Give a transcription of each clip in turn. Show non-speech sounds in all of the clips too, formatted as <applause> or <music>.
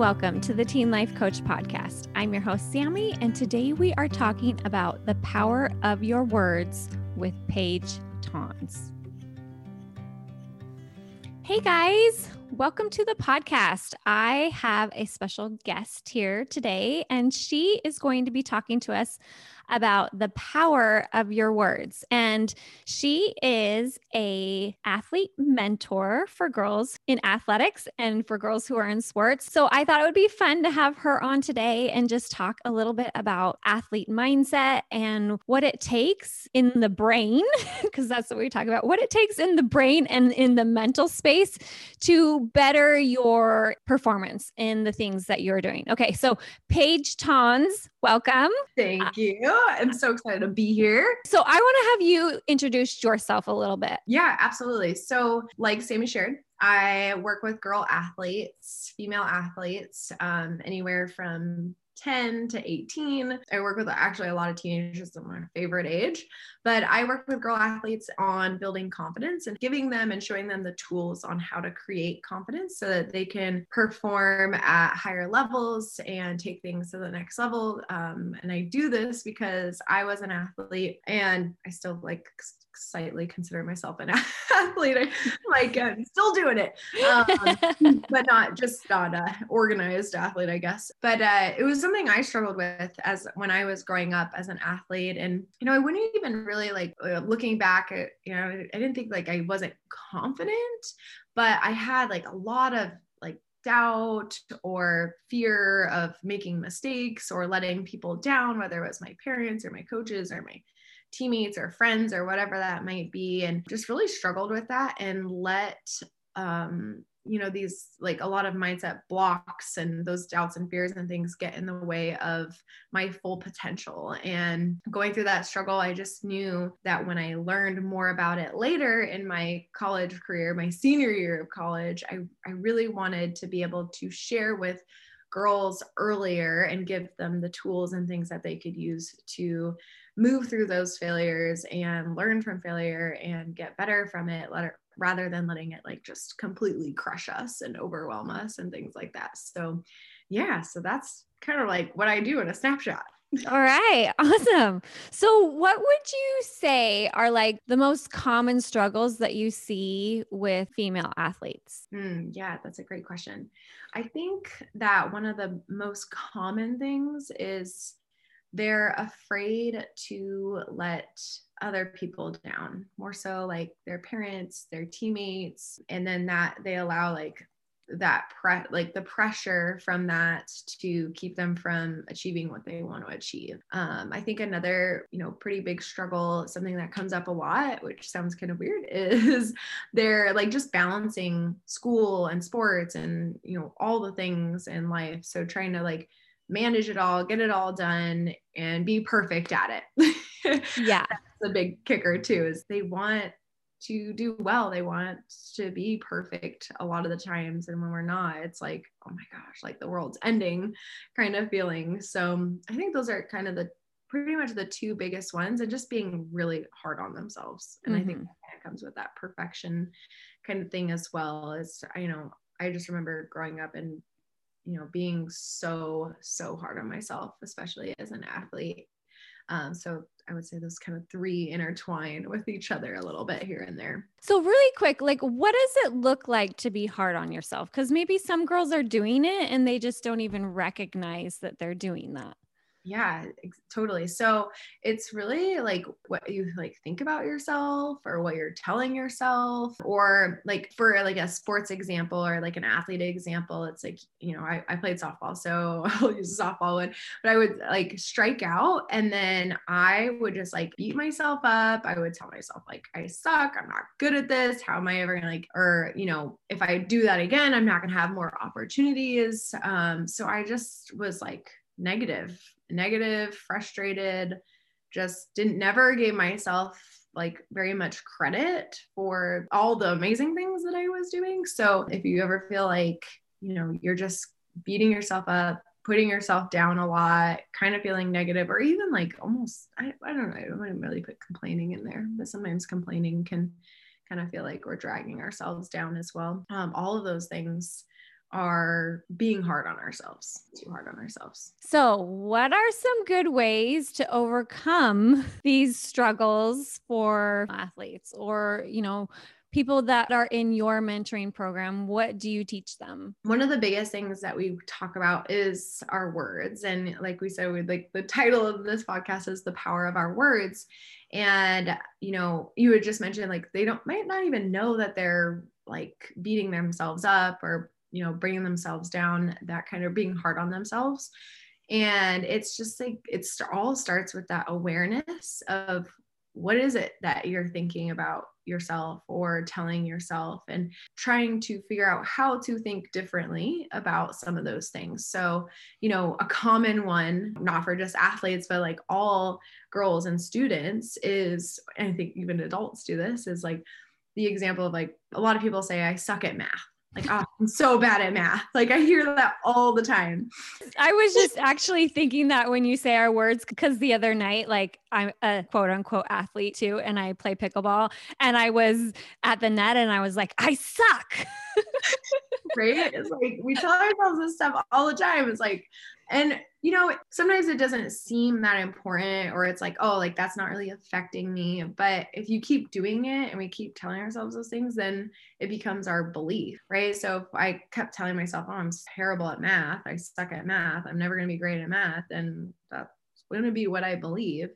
welcome to the Teen Life Coach Podcast. I'm your host, Sammy, and today we are talking about the power of your words with Paige Tonz. Hey guys, welcome to the podcast. I have a special guest here today, and she is going to be talking to us about the power of your words. And she is a athlete mentor for girls in athletics and for girls who are in sports. So I thought it would be fun to have her on today and just talk a little bit about athlete mindset and what it takes in the brain, <laughs> because that's what we talk about, what it takes in the brain and in the mental space to better your performance in the things that you're doing. Okay, so Paige Tonz, welcome. Thank uh, you. I'm so excited to be here. So I want to have you introduce yourself a little bit. Yeah, absolutely. So, like Sammy shared, I work with girl athletes, female athletes, um, anywhere from 10 to 18. I work with actually a lot of teenagers, that's my favorite age, but I work with girl athletes on building confidence and giving them and showing them the tools on how to create confidence so that they can perform at higher levels and take things to the next level. Um, and I do this because I was an athlete and I still like slightly consider myself an <laughs> athlete. I, like I'm still doing it, um, <laughs> but not just not a organized athlete, I guess. But uh, it was something I struggled with as when I was growing up as an athlete, and you know I wouldn't even really like uh, looking back at you know I didn't think like I wasn't confident, but I had like a lot of like doubt or fear of making mistakes or letting people down, whether it was my parents or my coaches or my teammates or friends or whatever that might be and just really struggled with that and let um you know these like a lot of mindset blocks and those doubts and fears and things get in the way of my full potential. And going through that struggle i just knew that when i learned more about it later in my college career my senior year of college i, I really wanted to be able to share with girls earlier and give them the tools and things that they could use to move through those failures and learn from failure and get better from it rather than letting it like just completely crush us and overwhelm us and things like that so yeah so that's kind of like what i do in a snapshot <laughs> all right, awesome. So, what would you say are like the most common struggles that you see with female athletes? Mm, yeah, that's a great question. I think that one of the most common things is they're afraid to let other people down more so like their parents their teammates and then that they allow like that pre- like the pressure from that to keep them from achieving what they want to achieve um, i think another you know pretty big struggle something that comes up a lot which sounds kind of weird <laughs> is they're like just balancing school and sports and you know all the things in life so trying to like manage it all, get it all done, and be perfect at it. <laughs> yeah. The big kicker, too, is they want to do well. They want to be perfect a lot of the times. And when we're not, it's like, oh my gosh, like the world's ending kind of feeling. So I think those are kind of the pretty much the two biggest ones and just being really hard on themselves. And mm-hmm. I think mm-hmm. that comes with that perfection kind of thing as well as, you know, I just remember growing up and you know being so so hard on myself especially as an athlete um, so i would say those kind of three intertwine with each other a little bit here and there. So really quick like what does it look like to be hard on yourself? Because maybe some girls are doing it and they just don't even recognize that they're doing that yeah totally. So it's really like what you like think about yourself or what you're telling yourself or like for like a sports example or like an athlete example it's like you know i, I played softball so <laughs> i'll use a softball one but i would like strike out and then i would just like beat myself up. I would tell myself like i suck. I'm not good at this. How am i ever gonna like or you know if i do that again i'm not gonna have more opportunities. Um so i just was like negative negative, frustrated, just didn't never gave myself like very much credit for all the amazing things that I was doing. So if you ever feel like, you know, you're just beating yourself up, putting yourself down a lot, kind of feeling negative, or even like almost, I, I don't know, I wouldn't really put complaining in there, but sometimes complaining can kind of feel like we're dragging ourselves down as well. Um, all of those things are being hard on ourselves, too hard on ourselves. So, what are some good ways to overcome <laughs> these struggles for athletes or, you know, people that are in your mentoring program? What do you teach them? One of the biggest things that we talk about is our words. And like we said, we like the title of this podcast is The Power of Our Words. And, you know, you had just mentioned like they don't might not even know that they're like beating themselves up or you know bringing themselves down that kind of being hard on themselves and it's just like it's all starts with that awareness of what is it that you're thinking about yourself or telling yourself and trying to figure out how to think differently about some of those things. So, you know, a common one, not for just athletes, but like all girls and students is, and I think even adults do this, is like the example of like a lot of people say, I suck at math like oh, i'm so bad at math. Like i hear that all the time. I was just actually thinking that when you say our words because the other night like i'm a quote unquote athlete too and i play pickleball and i was at the net and i was like i suck <laughs> right it's like we tell ourselves this stuff all the time it's like and you know, sometimes it doesn't seem that important, or it's like, oh, like that's not really affecting me. But if you keep doing it and we keep telling ourselves those things, then it becomes our belief, right? So if I kept telling myself, oh, I'm terrible at math, I suck at math, I'm never going to be great at math, and going to be what I believe,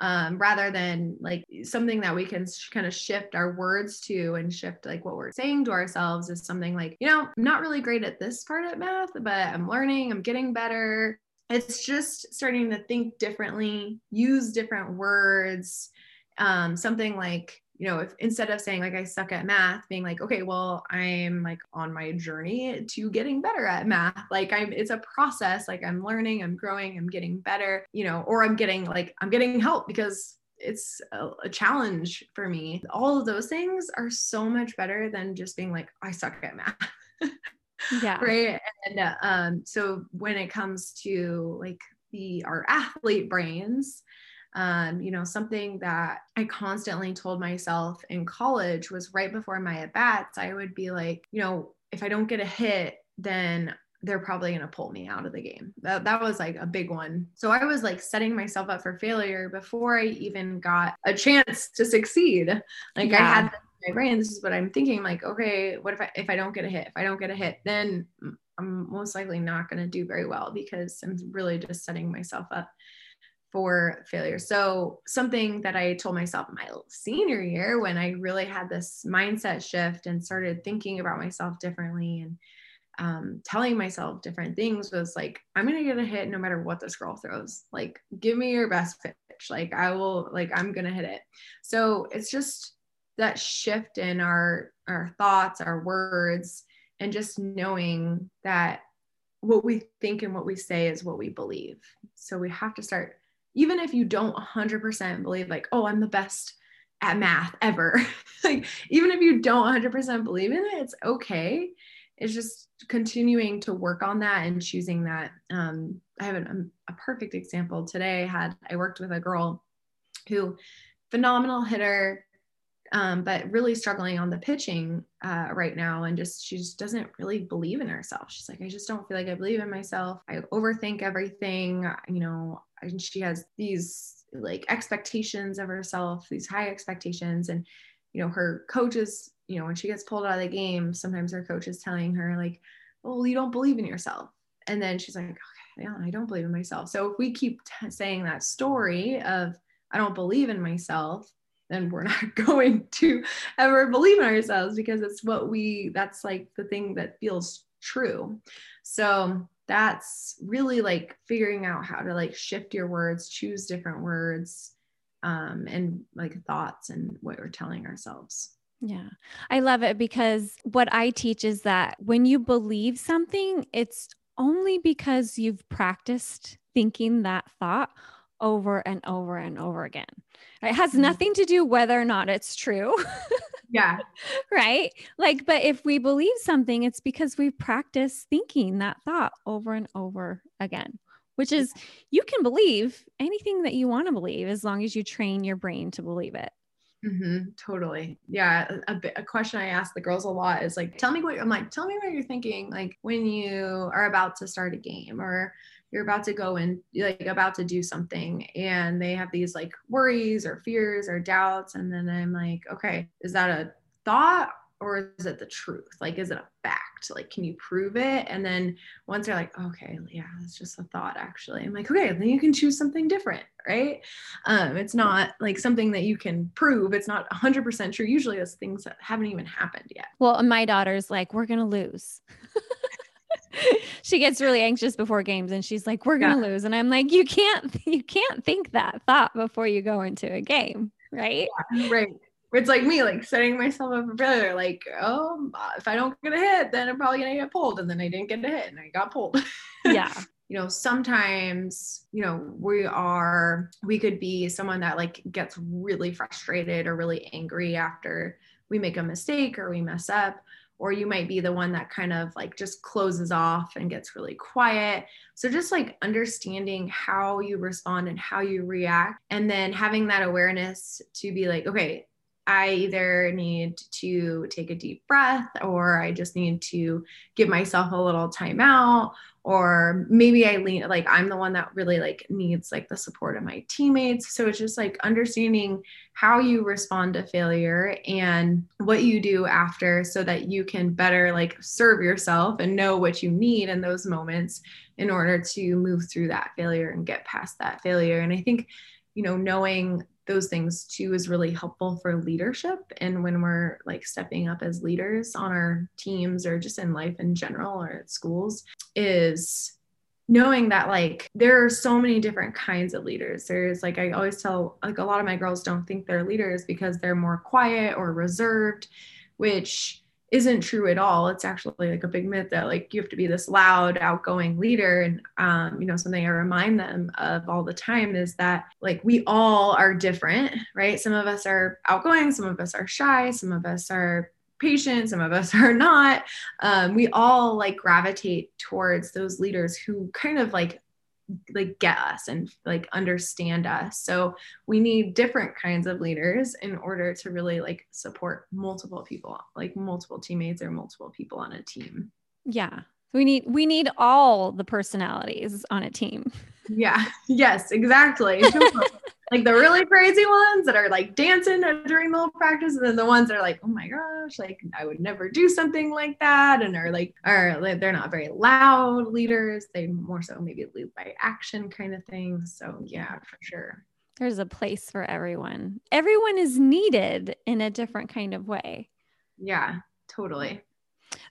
um, rather than like something that we can sh- kind of shift our words to and shift like what we're saying to ourselves is something like, you know, I'm not really great at this part of math, but I'm learning, I'm getting better it's just starting to think differently, use different words. Um, something like, you know, if instead of saying like I suck at math, being like, okay, well, I'm like on my journey to getting better at math. Like I'm it's a process, like I'm learning, I'm growing, I'm getting better, you know, or I'm getting like I'm getting help because it's a, a, challenge for me. All of those things are so much better than just being like, I suck at math. yeah <laughs> right and uh, um so when it comes to like the our athlete brains um, you know, something that I constantly told myself in college was right before my at bats, I would be like, you know, if I don't get a hit, then they're probably going to pull me out of the game. That, that was like a big one. So I was like setting myself up for failure before I even got a chance to succeed. Like yeah. I had my brain this is what i'm thinking like okay what if i if i don't get a hit if i don't get a hit then i'm most likely not going to do very well because i'm really just setting myself up for failure so something that i told myself my senior year when i really had this mindset shift and started thinking about myself differently and um, telling myself different things was like, I'm gonna get a hit no matter what this girl throws. Like, give me your best pitch. Like, I will, like, I'm gonna hit it. So it's just that shift in our our thoughts our words and just knowing that what we think and what we say is what we believe so we have to start even if you don't 100% believe like oh i'm the best at math ever <laughs> like even if you don't 100% believe in it it's okay. It's just continuing to work on that and choosing that. Um, i have an, a perfect example. Today I had i worked with a girl who phenomenal hitter um, but really struggling on the pitching uh, right now. And just, she just doesn't really believe in herself. She's like, I just don't feel like I believe in myself. I overthink everything, you know, and she has these like expectations of herself, these high expectations. And, you know, her coaches, you know, when she gets pulled out of the game, sometimes her coach is telling her, like, well, you don't believe in yourself. And then she's like, okay, yeah, I don't believe in myself. So if we keep t- saying that story of, I don't believe in myself, then we're not <laughs> going to ever believe in ourselves because it's what we that's like the thing that feels true. So that's really like figuring out how to like shift your words choose different words um, and like thoughts and what we're telling ourselves. Yeah, I love it because what I teach is that when you believe something, it's only because you've practiced thinking that thought over and over and over again. It has mm-hmm. nothing to do whether or not it's true. yeah. <laughs> right. Like, but if we believe something, it's because we've practiced thinking that thought over and over again, which is you can believe anything that you want to believe as long as you train your brain to believe it. Mm-hmm, totally. Yeah. A, a, question I ask the girls a lot is like, tell me what I'm like, tell me what you're thinking, like when you are about to start a game or you're about to go and like about to do something and they have these like worries or fears or doubts. And then I'm like, okay, is that a thought or is it the truth? Like, is it a fact? Like, can you prove it? And then once they're like, okay, yeah, it's just a thought, actually. I'm like, okay, then you can choose something different, right? Um, it's not like something that you can prove. It's not 100% true. Usually, it's things that haven't even happened yet. Well, my daughter's like, we're gonna lose. <laughs> she gets really anxious before games and she's like we're gonna yeah. lose and i'm like you can't <laughs> you can't think that thought before you go into a game right yeah, right it's like me, like setting myself up for failure. Like, oh, uh, if I don't get a hit, then I'm probably gonna get pulled. And then I didn't get a hit, and I got pulled. <laughs> Yeah. you know, sometimes, you know, we are, we could be someone that like gets really frustrated or really angry after we make a mistake or we mess up. Or you might be the one that kind of like just closes off and gets really quiet. So, just like understanding how you respond and how you react, and then having that awareness to be like, okay, I either need to take a deep breath or I just need to give myself a little time out or maybe I lean like I'm the one that really like needs like the support of my teammates. So it's just like understanding how you respond to failure and what you do after so that you can better like serve yourself and know what you need in those moments in order to move through that failure and get past that failure. And I think you know knowing those things too is really helpful for leadership. And when we're like stepping up as leaders on our teams or just in life in general or at schools is knowing that like there are so many different kinds of leaders. There's like i always tell like a lot of my girls don't think they're leaders because they're more quiet or reserved which isn't true at all. It's actually like a big myth that like you have to be this loud, outgoing leader. And um, you know, something I remind them of all the time is that like we all are different, right? Some of us are outgoing, some of us are shy, some of us are patient, some of us <laughs> are not. Um, we all like gravitate towards those leaders who kind of like like get us and like understand us. So we need different kinds of leaders in order to really like support multiple people like multiple teammates or multiple people on a team. Yeah. We need we need all the personalities on a team. Yeah. <laughs> Yes exactly <laughs> like the really crazy ones that are like dancing during the whole practice, and then the ones that are like, oh my gosh, like I would never do something like that, and are like, are like, they're not very loud leaders. They more so maybe lead by action kind of thing. So yeah, for sure. There's a place for everyone. Everyone is needed in a different kind of way. Yeah, totally.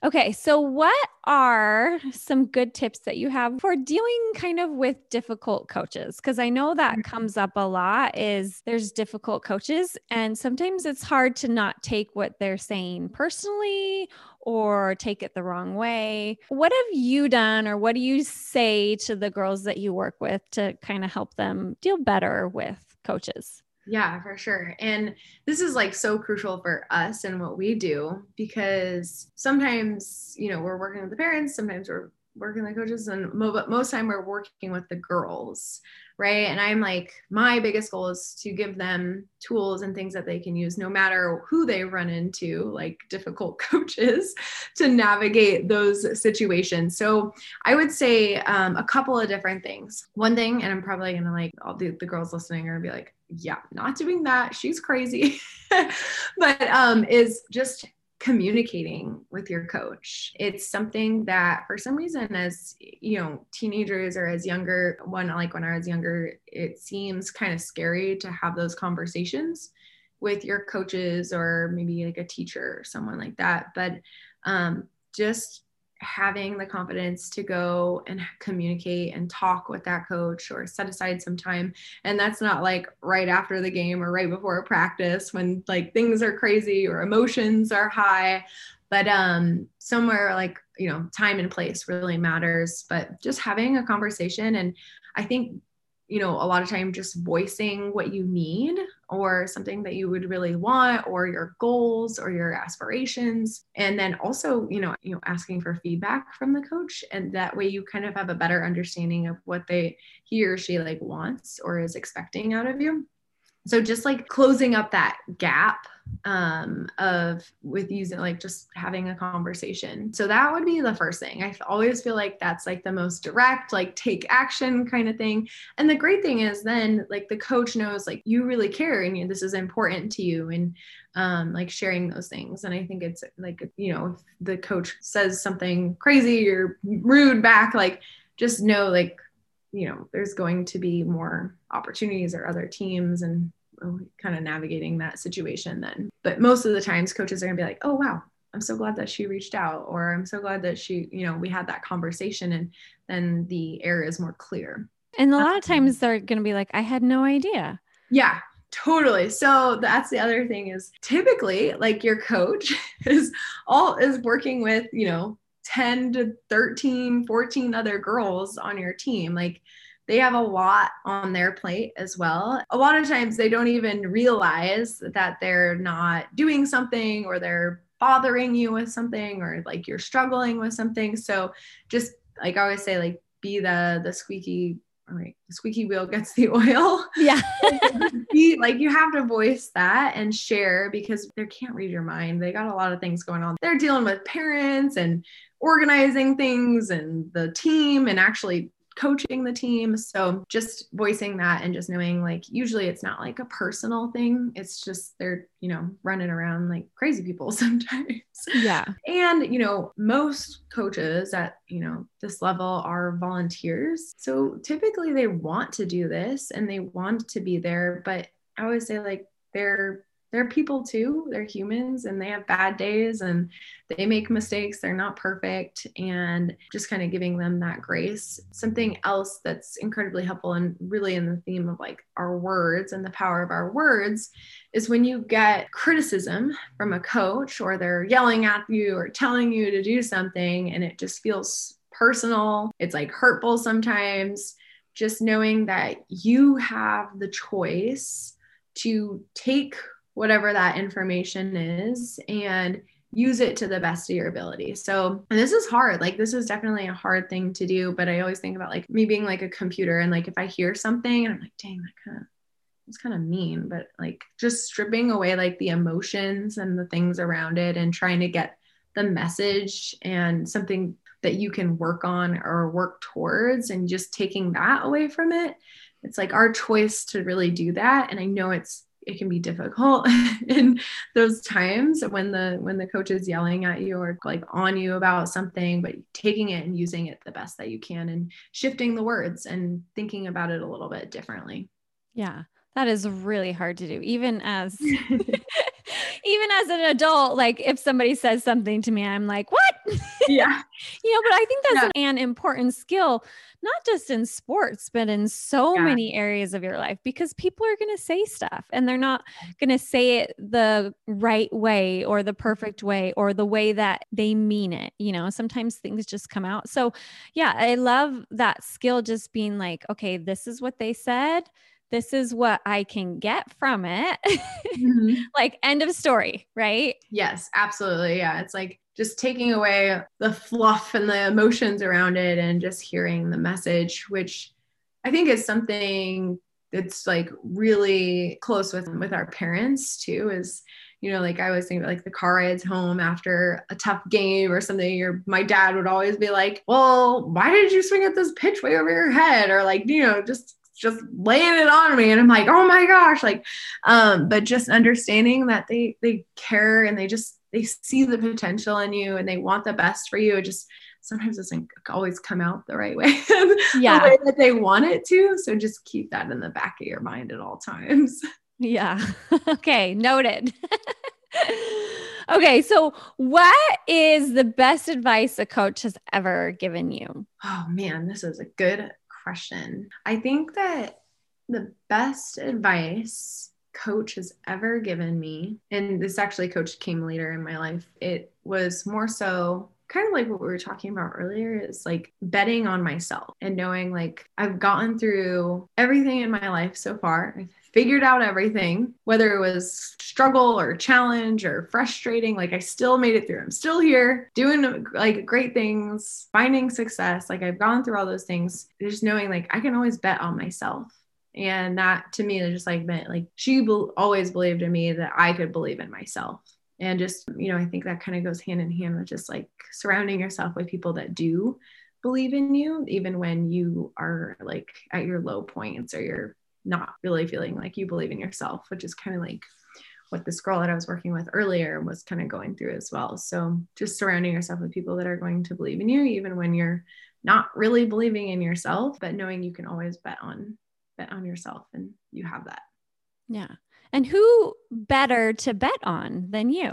Okay, so what are some good tips that you have for dealing kind of with difficult coaches? Because I know that mm-hmm. comes up a lot is there's difficult coaches and sometimes it's hard to not take what they're saying personally or take it the wrong way. What have you done or what do you say to the girls that you work with to kind of help them deal better with coaches? Yeah, for sure. And this is like so crucial for us and what we do because sometimes, you know, we're working with the parents, sometimes we're working with the coaches, and most time we're working with the girls right? And I'm like, my biggest goal is to give them tools and things that they can use no matter who they run into, like difficult <laughs> coaches, to navigate those situations. So I would say um, a couple of different things. One thing, and I'm probably gonna like, all the, the girls listening are gonna be like, yeah, not doing that. She's crazy. <laughs> but um, is just communicating with your coach. It's something that for some reason as you know teenagers or as younger one like when I was younger it seems kind of scary to have those conversations with your coaches or maybe like a teacher or someone like that but um, just having the confidence to go and communicate and talk with that coach or set aside some time. And that's not like right after the game or right before a practice when like things are crazy or emotions are high. But um somewhere like you know time and place really matters. But just having a conversation and i think you know a lot of time just voicing what you need or something that you would really want or your goals or your aspirations. And then also you know you know asking for feedback from the coach and that way you kind of have a better understanding of what they he or she like wants or is expecting out of you. So just like closing up that gap um, of with using like just having a conversation. So that would be the first thing. I always feel like that's like the most direct, like take action kind of thing. And the great thing is then like the coach knows like you really care and you, this is important to you and um, like sharing those things. And I think it's like, you know, if the coach says something crazy or rude back, like just know like, you know, there's going to be more opportunities or other teams and kind of navigating that situation then. But most of the times coaches are going to be like, "Oh wow, I'm so glad that she reached out or I'm so glad that she, you know, we had that conversation and then the air is more clear." And a lot of times they're going to be like, "I had no idea." Yeah, totally so that's the other thing is typically like your coach <laughs> is all is working with you know 10 to 13 14 other girls on your team like they have a lot on their plate as well. A lot of times they don't even realize that they're not doing something or they're bothering you with something or like you're struggling with something. So just like I always say, like be the the squeaky all right, the squeaky wheel gets the oil. Yeah. <laughs> be, like you have to voice that and share because they can't read your mind. They got a lot of things going on. They're dealing with parents and organizing things and the team and actually coaching the team. So just voicing that and just knowing like usually it's not like a personal thing. It's just they're, you know, running around like crazy people <laughs> sometimes. Yeah. And, you know, most coaches at, you know, this level are volunteers. So typically they want to do this and they want to be there, but I always say like they're they're people too. They're humans and they have bad days and they make mistakes. They're not perfect. And just kind of giving them that grace. Something else that's incredibly helpful and really in the theme of like our words and the power of our words is when you get criticism from a coach or they're yelling at you or telling you to do something and it just feels personal. It's like hurtful sometimes. Just knowing that you have the choice to take whatever that information is and use it to the best of your ability. So, and this is hard. Like, this is definitely a hard thing to do. But I always think about like me being like a computer and like if I hear something and I'm like, dang, that kind of it's kind of mean, but like just stripping away like the emotions and the things around it and trying to get the message and something that you can work on or work towards and just taking that away from it. It's like our choice to really do that. And I know it's it can be difficult <laughs> in those times when the when the coach is yelling at you or like on you about something but taking it and using it the best that you can and shifting the words and thinking about it a little bit differently. Yeah that is really hard to do even as <laughs> even as an adult, like if somebody says something to me, I'm like, what? <laughs> Yeah. you know, but I think that's yeah. an important skill, not just in sports, but in so yeah. many areas of your life because people are going to say stuff and they're not going to say it the right way or the perfect way or the way that they mean it. You know, sometimes things just come out. So, yeah, I love that skill just being like, okay, this is what they said this is what I can get from it. mm-hmm. <laughs> like, end of story, right? Yes, absolutely. Yeah. It's like just taking away the fluff and the emotions around it and just hearing the message, which I think is something that's like really close with with our parents too is you know like i was thinking like the car rides home after a tough game or something or my dad would always be like well why did you swing at this pitch way over your head or like you know just just laying it on me. And i'm like oh my gosh. Like um but just understanding that they they care and they just they see the potential in you and they want the best for you. It just sometimes doesn't always come out the right way <laughs> yeah. the way that they want it to. So just keep that in the back of your mind at all times. <laughs> Yeah. <laughs> Okay. Noted. Okay. So what is the best advice a coach has ever given you? Oh man. This is a good question. I think that the best advice coach has ever given me, and this actually coach came later in my life, it was more so kind of like what we were talking about earlier is like betting on myself and knowing like I've gotten through everything in my life so far. Figured out everything, whether it was struggle or challenge or frustrating. Like I still made it through. I'm still here doing like great things, finding success. Like I've gone through all those things, just knowing like I can always bet on myself And that to me is just like meant like she be- always believed in me that I could believe in myself. And just, you know, I think that kind of goes hand in hand with just like surrounding yourself with people that do believe in you, even when you are like at your low points or you're not really feeling like you believe in yourself, which is kind of like what this girl that I was working with earlier was kind of going through as well. So just surrounding yourself with people that are going to believe in you, even when you're not really believing in yourself, but knowing you can always bet on bet on yourself and you have that. Yeah. And who better to bet on than you?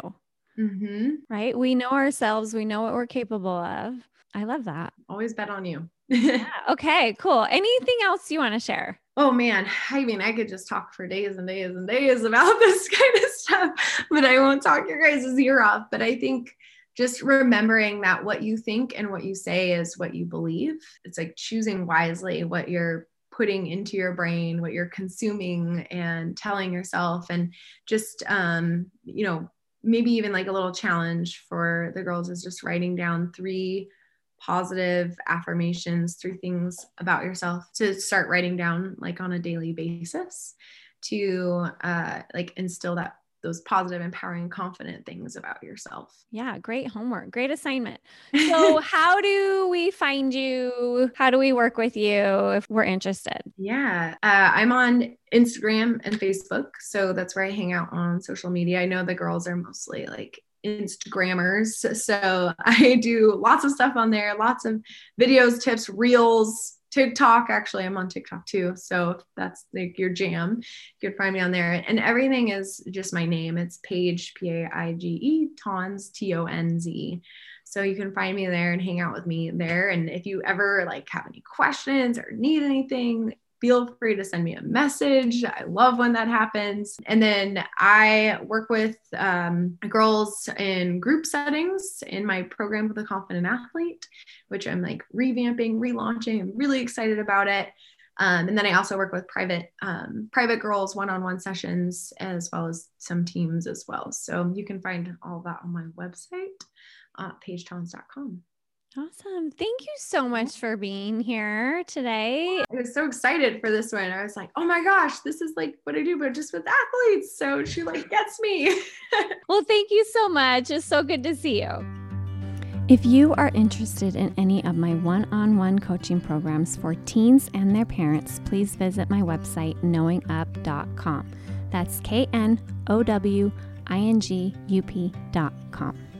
Mm-hmm. Right? We know ourselves, we know what we're capable of. I love that. Always bet on you. Yeah. <laughs> Okay, cool. Anything else you want to share? Oh man, I mean, I could just talk for days and days and days about <laughs> this kind of stuff, but I won't talk your guys' ear off. But I think just remembering that what you think and what you say is what you believe. It's like choosing wisely what you're putting into your brain, what you're consuming and telling yourself, and just, um, you know, maybe even like a little challenge for the girls is just writing down three positive affirmations through things about yourself to start writing down like on a daily basis to uh, like instill that those positive, empowering, confident things about yourself. Yeah, great homework, great assignment. <laughs> So, how do we find you? How do we work with you if we're interested? Yeah, uh, I'm on Instagram and Facebook. So, that's where I hang out on social media. I know the girls are mostly like Instagrammers. So, <laughs> I do lots of stuff on there, lots of videos, tips, reels, TikTok. Actually, I'm on TikTok too. So if that's like your jam, you can find me on there. And everything is just my name. It's Paige, P A I G E, Tonz, T O N Z. So you can find me there and hang out with me there. And if you ever like have any questions or need anything, feel free to send me a message. I love when that happens. And then I work with um, girls in group settings in my program with a confident athlete, which I'm like revamping, relaunching. I'm really excited about it. Um, and then I also work with private um, private girls one-on-one sessions as well as some teams as well. So you can find all that on my website, uh, paigetonz.com. Awesome. Thank you so much for being here today. I was so excited for this one. I was like, oh my gosh, this is like what I do, but just with athletes. So she like gets me. <laughs> well, thank you so much. It's so good to see you. If you are interested in any of my one on one coaching programs for teens and their parents, please visit my website, knowingup.com. That's K N O W I N G U P.com.